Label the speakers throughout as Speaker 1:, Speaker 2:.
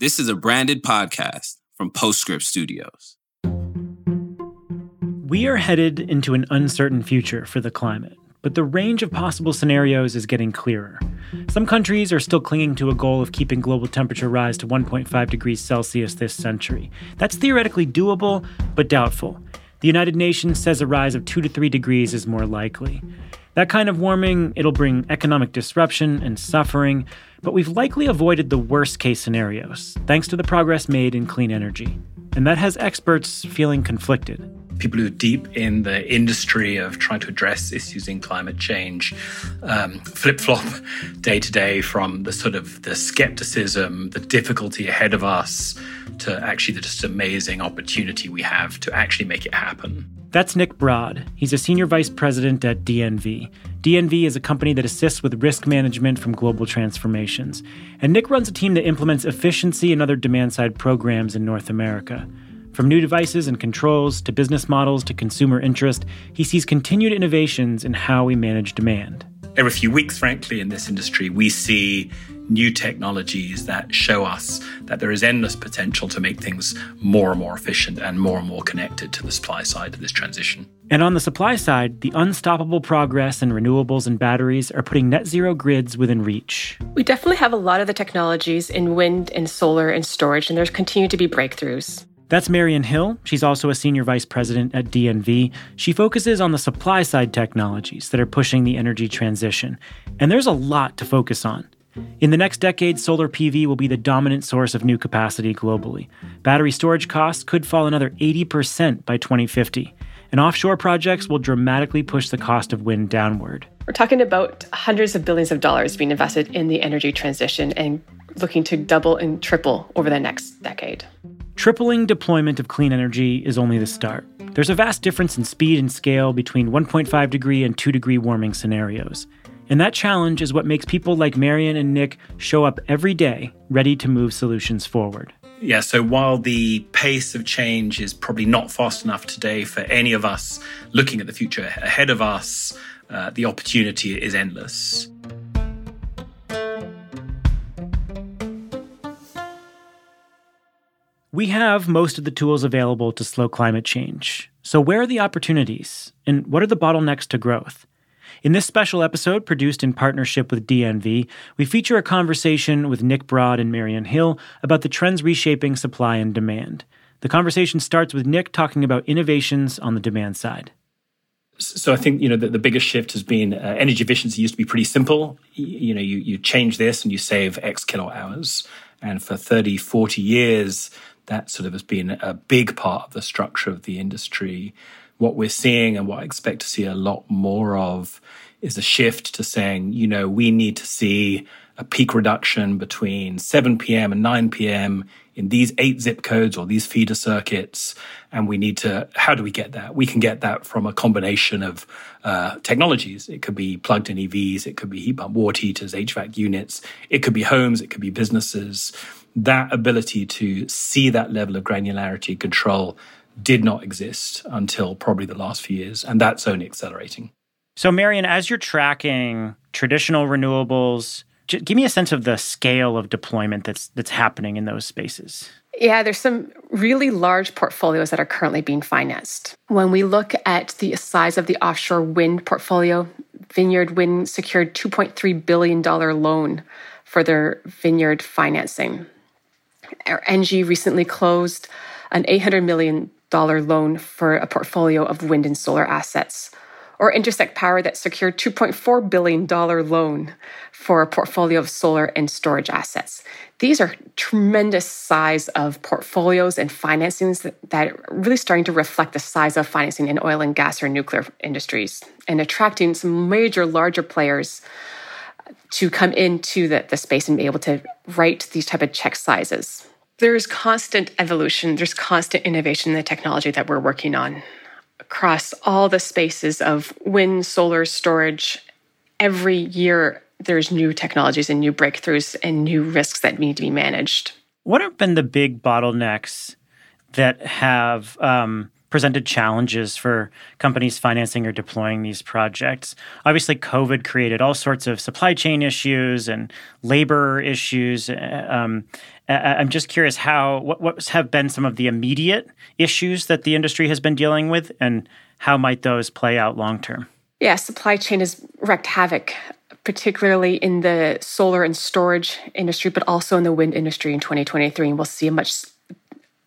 Speaker 1: This is a branded podcast from Postscript Studios.
Speaker 2: We are headed into an uncertain future for the climate, but the range of possible scenarios is getting clearer. Some countries are still clinging to a goal of keeping global temperature rise to 1.5 degrees Celsius this century. That's theoretically doable, but doubtful. The United Nations says a rise of 2 to 3 degrees is more likely. That kind of warming, it'll bring economic disruption and suffering, but we've likely avoided the worst case scenarios, thanks to the progress made in clean energy. And that has experts feeling conflicted
Speaker 3: people who are deep in the industry of trying to address issues in climate change um, flip flop day to day from the sort of the skepticism, the difficulty ahead of us, to actually the just amazing opportunity we have to actually make it happen.
Speaker 2: That's Nick Broad. He's a senior vice president at DNV. DNV is a company that assists with risk management from global transformations. And Nick runs a team that implements efficiency and other demand side programs in North America. From new devices and controls to business models to consumer interest, he sees continued innovations in how we manage demand.
Speaker 3: Every few weeks, frankly, in this industry, we see new technologies that show us that there is endless potential to make things more and more efficient and more and more connected to the supply side of this transition.
Speaker 2: And on the supply side, the unstoppable progress in renewables and batteries are putting net zero grids within reach.
Speaker 4: We definitely have a lot of the technologies in wind and solar and storage, and there's continued to be breakthroughs.
Speaker 2: That's Marian Hill. She's also a senior vice president at DNV. She focuses on the supply side technologies that are pushing the energy transition. And there's a lot to focus on. In the next decade, solar PV will be the dominant source of new capacity globally. Battery storage costs could fall another 80% by 2050, and offshore projects will dramatically push the cost of wind downward.
Speaker 4: We're talking about hundreds of billions of dollars being invested in the energy transition and looking to double and triple over the next decade.
Speaker 2: Tripling deployment of clean energy is only the start. There's a vast difference in speed and scale between 1.5 degree and 2 degree warming scenarios. And that challenge is what makes people like Marian and Nick show up every day ready to move solutions forward.
Speaker 3: Yeah, so while the pace of change is probably not fast enough today for any of us looking at the future ahead of us, uh, the opportunity is endless.
Speaker 2: We have most of the tools available to slow climate change. So, where are the opportunities? And what are the bottlenecks to growth? In this special episode, produced in partnership with DNV, we feature a conversation with Nick Broad and Marian Hill about the trends reshaping supply and demand. The conversation starts with Nick talking about innovations on the demand side.
Speaker 3: So I think you know the, the biggest shift has been uh, energy efficiency used to be pretty simple. You, you know, you, you change this and you save X kilowatt hours. And for 30, 40 years, that sort of has been a big part of the structure of the industry what we're seeing and what I expect to see a lot more of is a shift to saying, you know, we need to see a peak reduction between 7 p.m. and 9 p.m. in these eight zip codes or these feeder circuits. And we need to, how do we get that? We can get that from a combination of uh, technologies. It could be plugged in EVs, it could be heat pump water heaters, HVAC units, it could be homes, it could be businesses. That ability to see that level of granularity, control, did not exist until probably the last few years, and that's only accelerating.
Speaker 2: So, Marian, as you're tracking traditional renewables, give me a sense of the scale of deployment that's that's happening in those spaces.
Speaker 4: Yeah, there's some really large portfolios that are currently being financed. When we look at the size of the offshore wind portfolio, Vineyard Wind secured $2.3 billion loan for their vineyard financing. ENGIE recently closed an $800 million loan for a portfolio of wind and solar assets. Or Intersect Power that secured $2.4 billion loan for a portfolio of solar and storage assets. These are tremendous size of portfolios and financings that, that are really starting to reflect the size of financing in oil and gas or nuclear industries and attracting some major larger players to come into the, the space and be able to write these type of check sizes there's constant evolution, there's constant innovation in the technology that we're working on across all the spaces of wind, solar, storage. Every year, there's new technologies and new breakthroughs and new risks that need to be managed.
Speaker 2: What have been the big bottlenecks that have um, presented challenges for companies financing or deploying these projects. Obviously, COVID created all sorts of supply chain issues and labor issues. Uh, um, I'm just curious how what, what have been some of the immediate issues that the industry has been dealing with, and how might those play out long term?
Speaker 4: Yeah, supply chain has wreaked havoc, particularly in the solar and storage industry, but also in the wind industry in 2023. And we'll see a much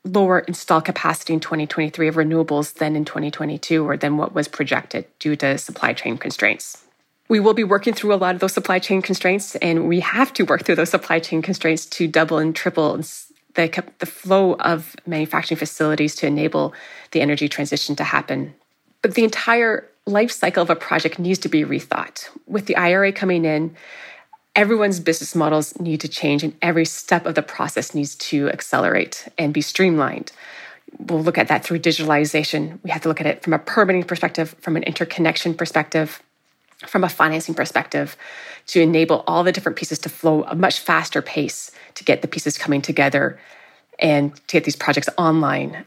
Speaker 4: lower install capacity in 2023 of renewables than in 2022 or than what was projected due to supply chain constraints. We will be working through a lot of those supply chain constraints, and we have to work through those supply chain constraints to double and triple the, the flow of manufacturing facilities to enable the energy transition to happen. But the entire life cycle of a project needs to be rethought. With the IRA coming in, everyone's business models need to change and every step of the process needs to accelerate and be streamlined. We'll look at that through digitalization. We have to look at it from a permitting perspective, from an interconnection perspective, from a financing perspective, to enable all the different pieces to flow a much faster pace to get the pieces coming together and to get these projects online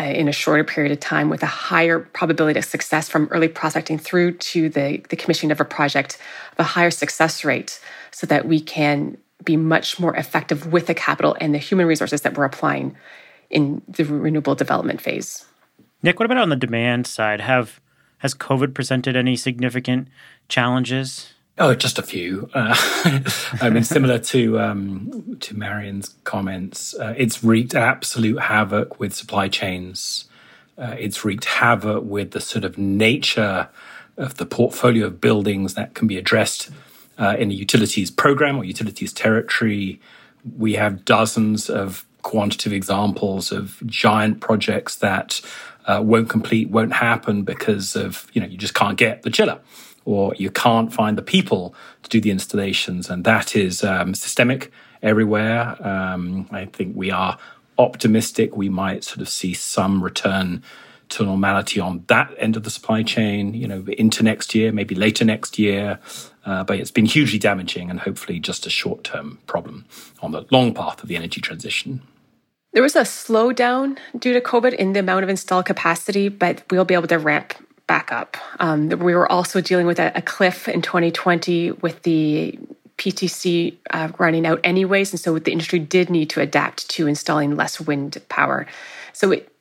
Speaker 4: Uh, in a shorter period of time with a higher probability of success from early prospecting through to the, the commissioning of a project of a higher success rate so that we can be much more effective with the capital and the human resources that we're applying in the renewable development phase.
Speaker 2: Nick, what about on the demand side? Have has COVID presented any significant challenges?
Speaker 3: Oh, just a few. Uh, I mean, similar to um, to Marion's comments, uh, it's wreaked absolute havoc with supply chains. Uh, it's wreaked havoc with the sort of nature of the portfolio of buildings that can be addressed uh, in a utilities program or utilities territory. We have dozens of quantitative examples of giant projects that uh, won't complete, won't happen because of you know you just can't get the chiller or you can't find the people to do the installations. And that is um, systemic everywhere. Um, I think we are optimistic we might sort of see some return to normality on that end of the supply chain, you know, into next year, maybe later next year. Uh, but it's been hugely damaging and hopefully just a short term problem on the long path of the energy transition.
Speaker 4: There was a slowdown due to COVID in the amount of installed capacity, but we'll be able to ramp back up. Um, we were also dealing with a, a, cliff in 2020 with the PTC uh, running out anyways, and so the industry did need to adapt to installing less wind power. So it,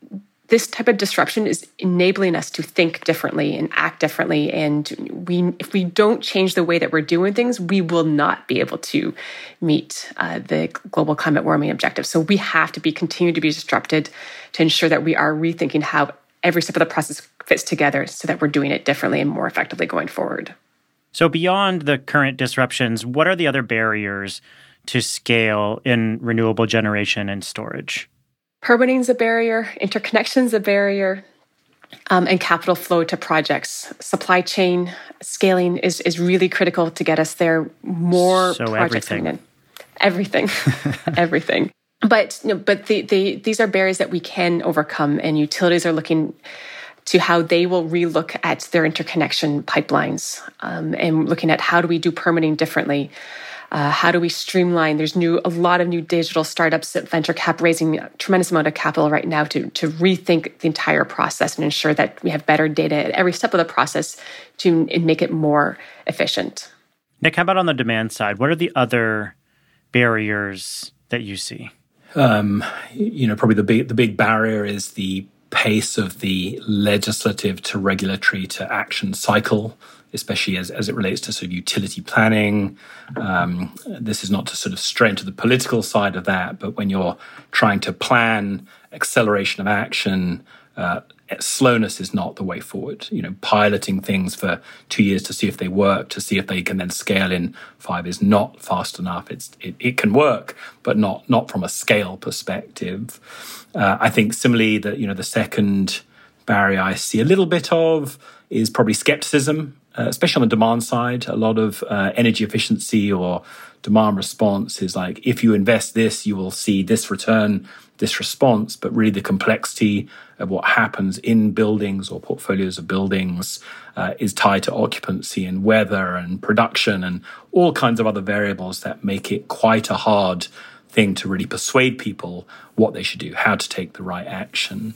Speaker 4: this type of disruption is enabling us to think differently and act differently. And we, if we don't change the way that we're doing things, we will not be able to meet uh, the global climate warming objective. So we have to be continue to be disrupted to ensure that we are rethinking how every step of the process fits together so that we're doing it differently and more effectively going forward.
Speaker 2: So, beyond the current disruptions, what are the other barriers to scale in renewable generation and storage?
Speaker 4: Permitting is a barrier, interconnection is a barrier, um, and capital flow to projects. Supply chain scaling is, is really critical to get us there. More so projects everything. coming in. Everything. everything but you know, but the, the, these are barriers that we can overcome, and utilities are looking to how they will relook at their interconnection pipelines um, and looking at how do we do permitting differently. Uh, how do we streamline? There's new a lot of new digital startups at venture cap raising a tremendous amount of capital right now to to rethink the entire process and ensure that we have better data at every step of the process to make it more efficient.
Speaker 2: Nick, how about on the demand side? What are the other barriers that you see?
Speaker 3: Um, you know, probably the big the big barrier is the pace of the legislative to regulatory to action cycle, especially as, as it relates to sort of utility planning. Um, this is not to sort of stray into the political side of that, but when you're trying to plan acceleration of action, uh, slowness is not the way forward. You know, piloting things for two years to see if they work, to see if they can then scale in five is not fast enough. It's it, it can work, but not not from a scale perspective. Uh, I think similarly that you know the second barrier I see a little bit of is probably skepticism, uh, especially on the demand side. A lot of uh, energy efficiency or demand response is like if you invest this, you will see this return this response, but really the complexity of what happens in buildings or portfolios of buildings uh, is tied to occupancy and weather and production and all kinds of other variables that make it quite a hard thing to really persuade people what they should do, how to take the right action.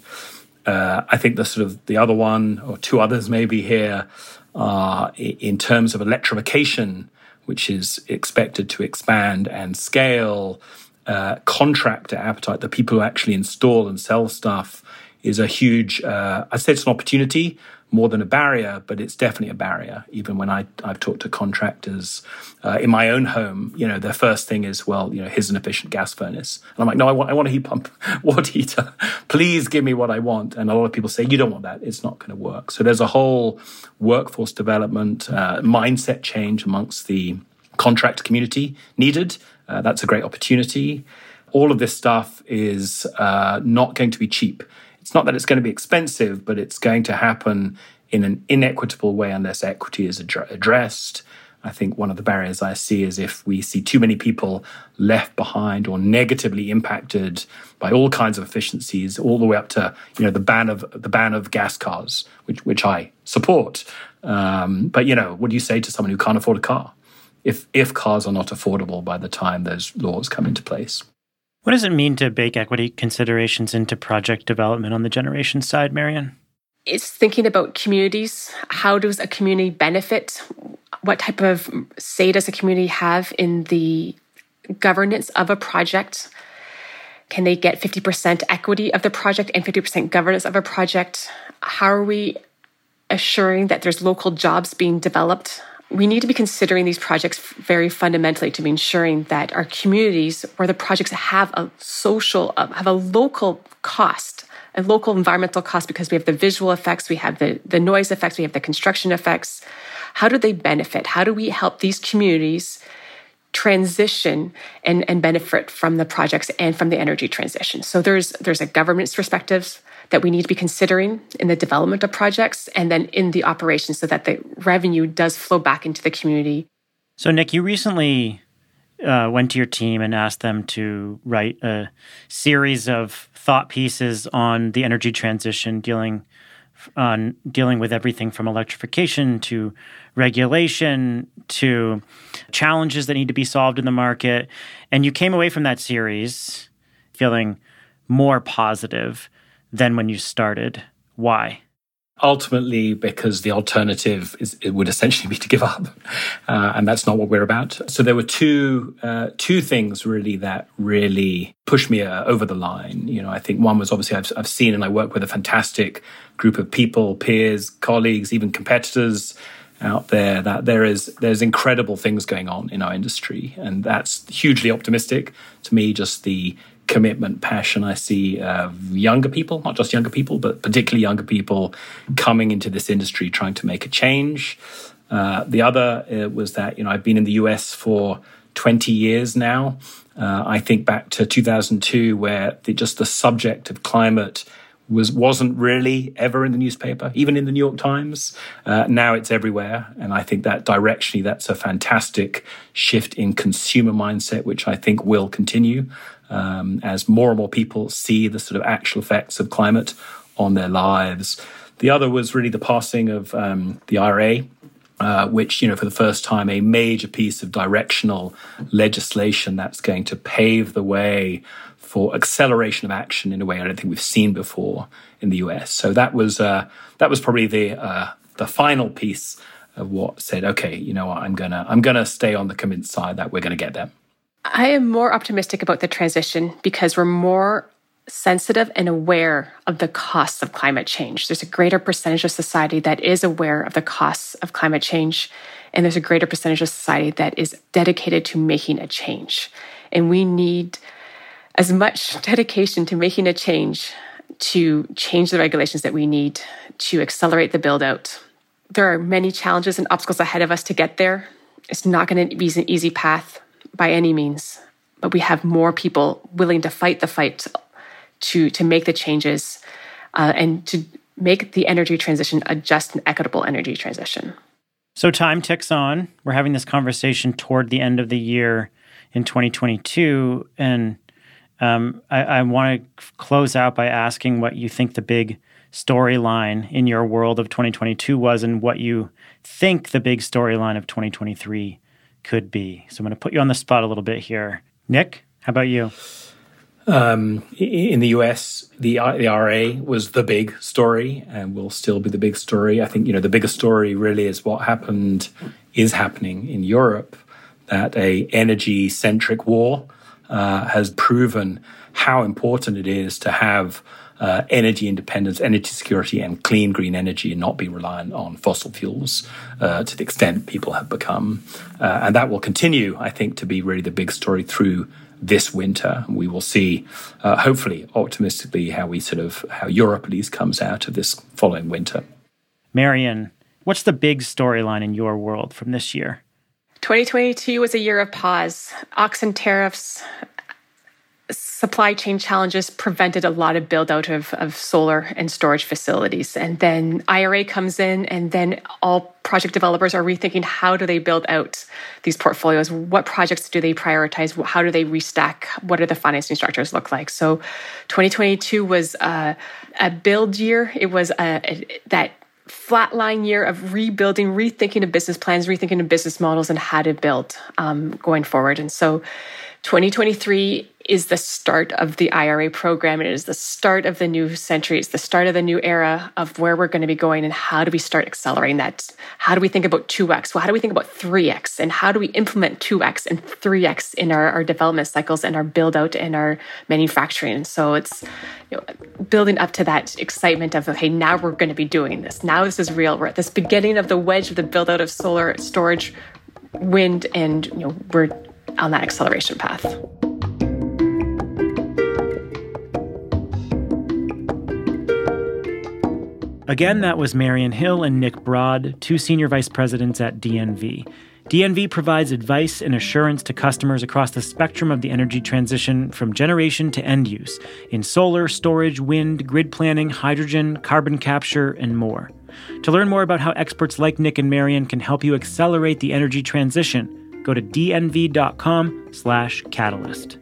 Speaker 3: Uh, I think the sort of the other one or two others maybe here are in terms of electrification, which is expected to expand and scale. Uh, contractor appetite, the people who actually install and sell stuff, is a huge. Uh, I'd say it's an opportunity more than a barrier, but it's definitely a barrier. Even when I, I've talked to contractors uh, in my own home, you know, their first thing is, well, you know, here's an efficient gas furnace. And I'm like, no, I want, I want a heat pump, water heater. Please give me what I want. And a lot of people say, you don't want that. It's not going to work. So there's a whole workforce development, uh, mindset change amongst the contract community needed. Uh, that's a great opportunity. All of this stuff is uh, not going to be cheap. It's not that it's going to be expensive, but it's going to happen in an inequitable way unless equity is ad- addressed. I think one of the barriers I see is if we see too many people left behind or negatively impacted by all kinds of efficiencies, all the way up to you know the ban of the ban of gas cars, which which I support. Um, but you know, what do you say to someone who can't afford a car? If if cars are not affordable by the time those laws come into place.
Speaker 2: What does it mean to bake equity considerations into project development on the generation side, Marion?
Speaker 4: It's thinking about communities. How does a community benefit? What type of say does a community have in the governance of a project? Can they get 50% equity of the project and 50% governance of a project? How are we assuring that there's local jobs being developed? We need to be considering these projects very fundamentally to be ensuring that our communities where the projects have a social, uh, have a local cost, a local environmental cost because we have the visual effects, we have the, the noise effects, we have the construction effects. How do they benefit? How do we help these communities transition and, and benefit from the projects and from the energy transition? So there's there's a government's perspective that we need to be considering in the development of projects and then in the operation so that the revenue does flow back into the community.
Speaker 2: So, Nick, you recently uh, went to your team and asked them to write a series of thought pieces on the energy transition, dealing on dealing with everything from electrification to regulation to challenges that need to be solved in the market. And you came away from that series feeling more positive than when you started. Why?
Speaker 3: Ultimately, because the alternative is it would essentially be to give up, uh, and that's not what we're about. So there were two uh, two things really that really pushed me uh, over the line. You know, I think one was obviously I've, I've seen and I work with a fantastic group of people, peers, colleagues, even competitors out there that there is there's incredible things going on in our industry and that's hugely optimistic to me just the commitment, passion I see of younger people, not just younger people, but particularly younger people coming into this industry trying to make a change. Uh, the other uh, was that, you know, I've been in the US for 20 years now. Uh, I think back to 2002, where the, just the subject of climate was wasn't really ever in the newspaper, even in the New York Times. Uh, now it's everywhere, and I think that directionally, that's a fantastic shift in consumer mindset, which I think will continue um, as more and more people see the sort of actual effects of climate on their lives. The other was really the passing of um, the IRA, uh, which, you know, for the first time, a major piece of directional legislation that's going to pave the way for acceleration of action in a way I don't think we've seen before in the US. So that was uh, that was probably the uh, the final piece of what said, okay, you know what, I'm gonna I'm gonna stay on the convinced side that we're gonna get them.
Speaker 4: I am more optimistic about the transition because we're more sensitive and aware of the costs of climate change. There's a greater percentage of society that is aware of the costs of climate change, and there's a greater percentage of society that is dedicated to making a change. And we need as much dedication to making a change to change the regulations that we need to accelerate the build out. There are many challenges and obstacles ahead of us to get there. It's not going to be an easy path by any means, but we have more people willing to fight the fight to to make the changes uh, and to make the energy transition a just and equitable energy transition.
Speaker 2: So time ticks on. We're having this conversation toward the end of the year in 2022, and um, I, I want to close out by asking what you think the big storyline in your world of 2022 was, and what you think the big storyline of 2023 could be. So I'm going to put you on the spot a little bit here. Nick, how about you?
Speaker 3: Um, in the US, the, the IRA was the big story and will still be the big story. I think, you know, the biggest story really is what happened, is happening in Europe, that a energy centric war uh, has proven how important it is to have uh, energy independence, energy security, and clean green energy, and not be reliant on fossil fuels uh, to the extent people have become. Uh, and that will continue, I think, to be really the big story through this winter. We will see, uh, hopefully, optimistically, how we sort of how Europe at least comes out of this following winter.
Speaker 2: Marion, what's the big storyline in your world from this year?
Speaker 4: 2022 was a year of pause. Auxin tariffs, supply chain challenges prevented a lot of build out of, of solar and storage facilities. And then IRA comes in, and then all project developers are rethinking how do they build out these portfolios? What projects do they prioritize? How do they restack? What do the financing structures look like? So 2022 was a, a build year. It was a, a, that flatline year of rebuilding, rethinking of business plans, rethinking of business models, and how to build um, going forward. And so 2023 is the start of the IRA program. And it is the start of the new century. It's the start of the new era of where we're going to be going and how do we start accelerating that? How do we think about 2x? Well, how do we think about 3x? And how do we implement 2x and 3x in our, our development cycles and our build out and our manufacturing? so it's you know, building up to that excitement of, okay, now we're going to be doing this. Now this is real. We're at this beginning of the wedge of the build out of solar storage, wind, and you know, we're on that acceleration path.
Speaker 2: Again, that was Marion Hill and Nick Broad, two senior vice presidents at DNV. DNV provides advice and assurance to customers across the spectrum of the energy transition from generation to end use in solar, storage, wind, grid planning, hydrogen, carbon capture, and more. To learn more about how experts like Nick and Marion can help you accelerate the energy transition, go to dnv.com/catalyst.